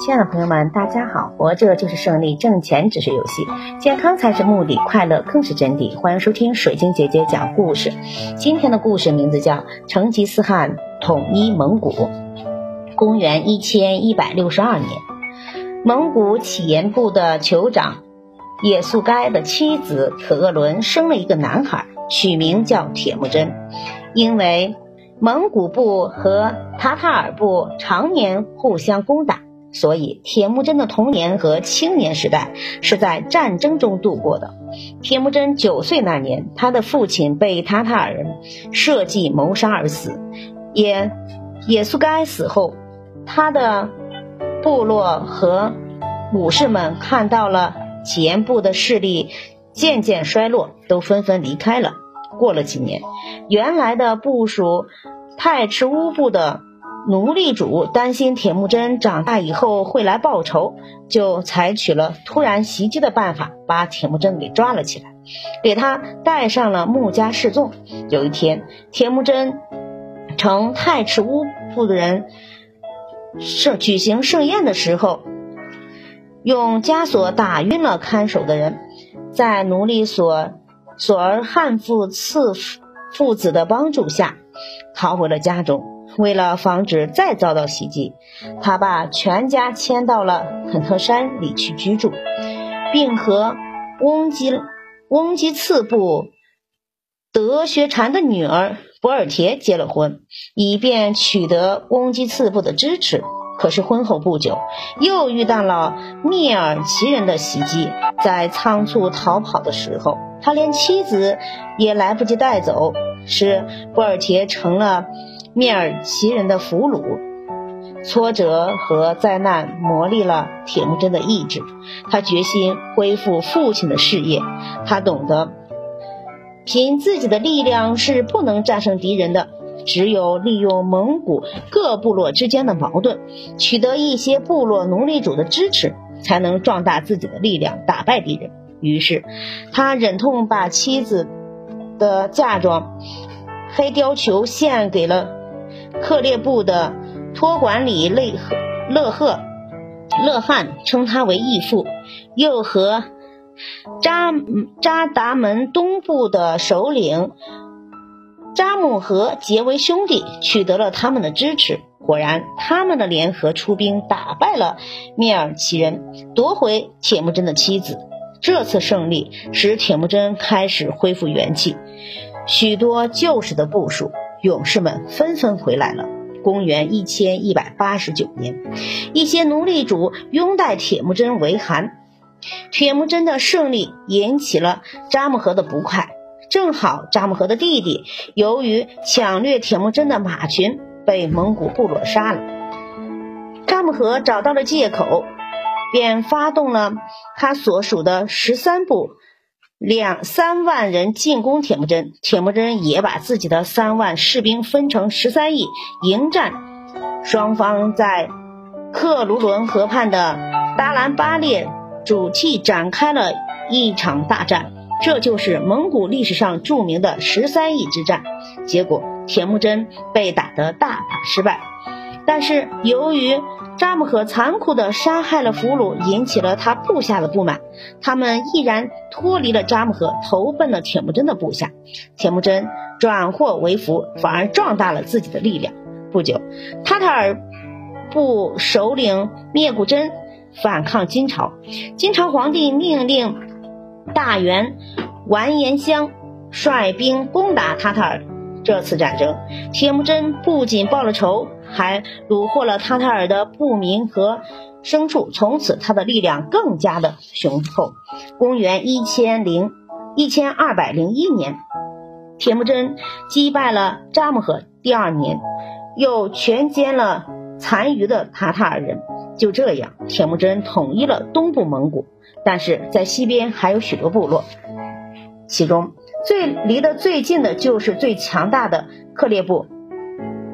亲爱的朋友们，大家好！活着就是胜利，挣钱只是游戏，健康才是目的，快乐更是真谛。欢迎收听水晶姐姐讲故事。今天的故事名字叫《成吉思汗统一蒙古》。公元一千一百六十二年，蒙古乞颜部的酋长也速该的妻子可鄂伦生了一个男孩，取名叫铁木真，因为蒙古部和塔塔尔部常年互相攻打。所以，铁木真的童年和青年时代是在战争中度过的。铁木真九岁那年，他的父亲被塔塔尔人设计谋杀而死。也也速该死后，他的部落和武士们看到了乞颜部的势力渐渐衰落，都纷纷离开了。过了几年，原来的部属太赤乌部的。奴隶主担心铁木真长大以后会来报仇，就采取了突然袭击的办法，把铁木真给抓了起来，给他戴上了木枷示众。有一天，铁木真乘太赤乌部的人盛举行盛宴的时候，用枷锁打晕了看守的人，在奴隶所索尔汉父次父子的帮助下，逃回了家中。为了防止再遭到袭击，他把全家迁到了肯特山里去居住，并和翁吉翁吉次部德学禅的女儿博尔铁结了婚，以便取得翁吉次部的支持。可是婚后不久，又遇到了密尔奇人的袭击，在仓促逃跑的时候，他连妻子也来不及带走，使布尔帖成了。蔑尔奇人的俘虏，挫折和灾难磨砺了铁木真的意志。他决心恢复父亲的事业。他懂得，凭自己的力量是不能战胜敌人的，只有利用蒙古各部落之间的矛盾，取得一些部落奴隶主的支持，才能壮大自己的力量，打败敌人。于是，他忍痛把妻子的嫁妆黑貂裘献给了。克烈部的托管理勒赫勒赫勒汗称他为义父，又和扎扎达门东部的首领扎木合结为兄弟，取得了他们的支持。果然，他们的联合出兵打败了蔑尔奇人，夺回铁木真的妻子。这次胜利使铁木真开始恢复元气，许多旧时的部属。勇士们纷纷回来了。公元一千一百八十九年，一些奴隶主拥戴铁木真为汗。铁木真的胜利引起了扎木合的不快。正好扎木合的弟弟由于抢掠铁木真的马群，被蒙古部落杀了。扎木合找到了借口，便发动了他所属的十三部。两三万人进攻铁木真，铁木真也把自己的三万士兵分成十三翼迎战。双方在克鲁伦河畔的达兰巴列主题展开了一场大战，这就是蒙古历史上著名的十三翼之战。结果，铁木真被打得大打失败。但是由于扎木合残酷地杀害了俘虏，引起了他部下的不满，他们毅然脱离了扎木合，投奔了铁木真的部下。铁木真转祸为福，反而壮大了自己的力量。不久，塔塔尔部首领灭古真反抗金朝，金朝皇帝命令大元完颜襄率兵攻打塔塔尔。这次战争，铁木真不仅报了仇，还虏获了塔塔尔的部民和牲畜，从此他的力量更加的雄厚。公元一千零一千二百零一年，铁木真击败了扎木合，第二年又全歼了残余的塔塔尔人。就这样，铁木真统一了东部蒙古，但是在西边还有许多部落，其中。最离得最近的就是最强大的克烈部，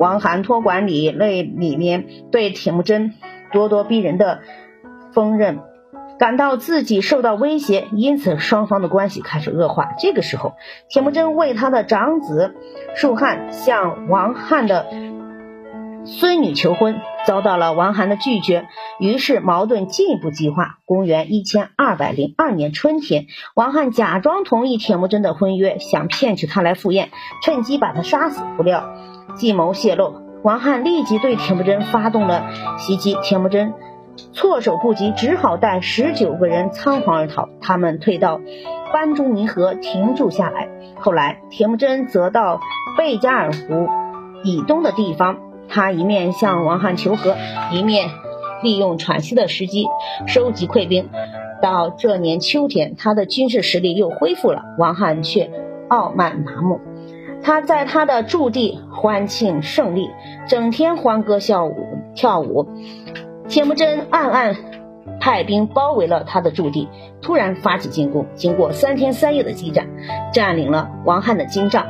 王涵托管理那里面对铁木真咄咄逼人的锋刃感到自己受到威胁，因此双方的关系开始恶化。这个时候，铁木真为他的长子树汉向王翰的孙女求婚，遭到了王翰的拒绝，于是矛盾进一步激化。公元一千二百零二年春天，王翰假装同意铁木真的婚约，想骗取她来赴宴，趁机把她杀死。不料计谋泄露，王翰立即对铁木真发动了袭击。铁木真措手不及，只好带十九个人仓皇而逃。他们退到班朱尼河停住下来。后来，铁木真则到贝加尔湖以东的地方，他一面向王翰求和，一面利用喘息的时机收集溃兵。到这年秋天，他的军事实力又恢复了，王翰却傲慢麻木。他在他的驻地欢庆胜利，整天欢歌笑舞跳舞。铁木真暗暗派兵包围了他的驻地，突然发起进攻。经过三天三夜的激战，占领了王翰的金帐。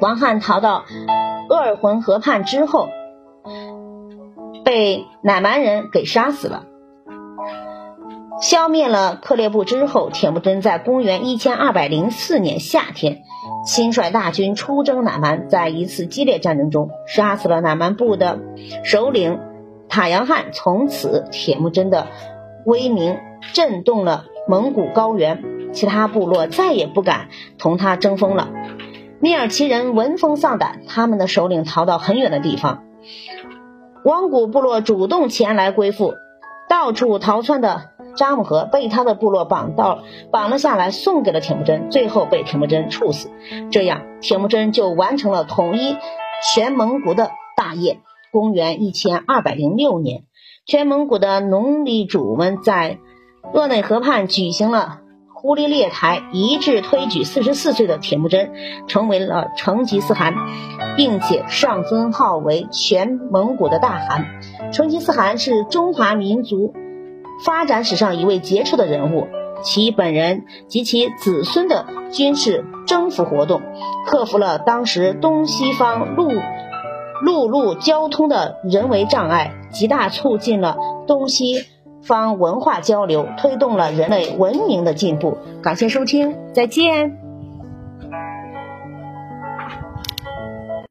王翰逃到鄂尔浑河畔之后，被乃蛮人给杀死了。消灭了克烈部之后，铁木真在公元一千二百零四年夏天。亲率大军出征乃蛮，在一次激烈战争中杀死了乃蛮部的首领塔阳汗，从此铁木真的威名震动了蒙古高原，其他部落再也不敢同他争锋了。蔑尔旗人闻风丧胆，他们的首领逃到很远的地方，汪古部落主动前来归附，到处逃窜的。扎木合被他的部落绑到绑了下来，送给了铁木真，最后被铁木真处死。这样，铁木真就完成了统一全蒙古的大业。公元一千二百零六年，全蒙古的农隶主们在鄂内河畔举行了忽利烈台，一致推举四十四岁的铁木真成为了成吉思汗，并且上尊号为全蒙古的大汗。成吉思汗是中华民族。发展史上一位杰出的人物，其本人及其子孙的军事征服活动，克服了当时东西方陆陆路交通的人为障碍，极大促进了东西方文化交流，推动了人类文明的进步。感谢收听，再见。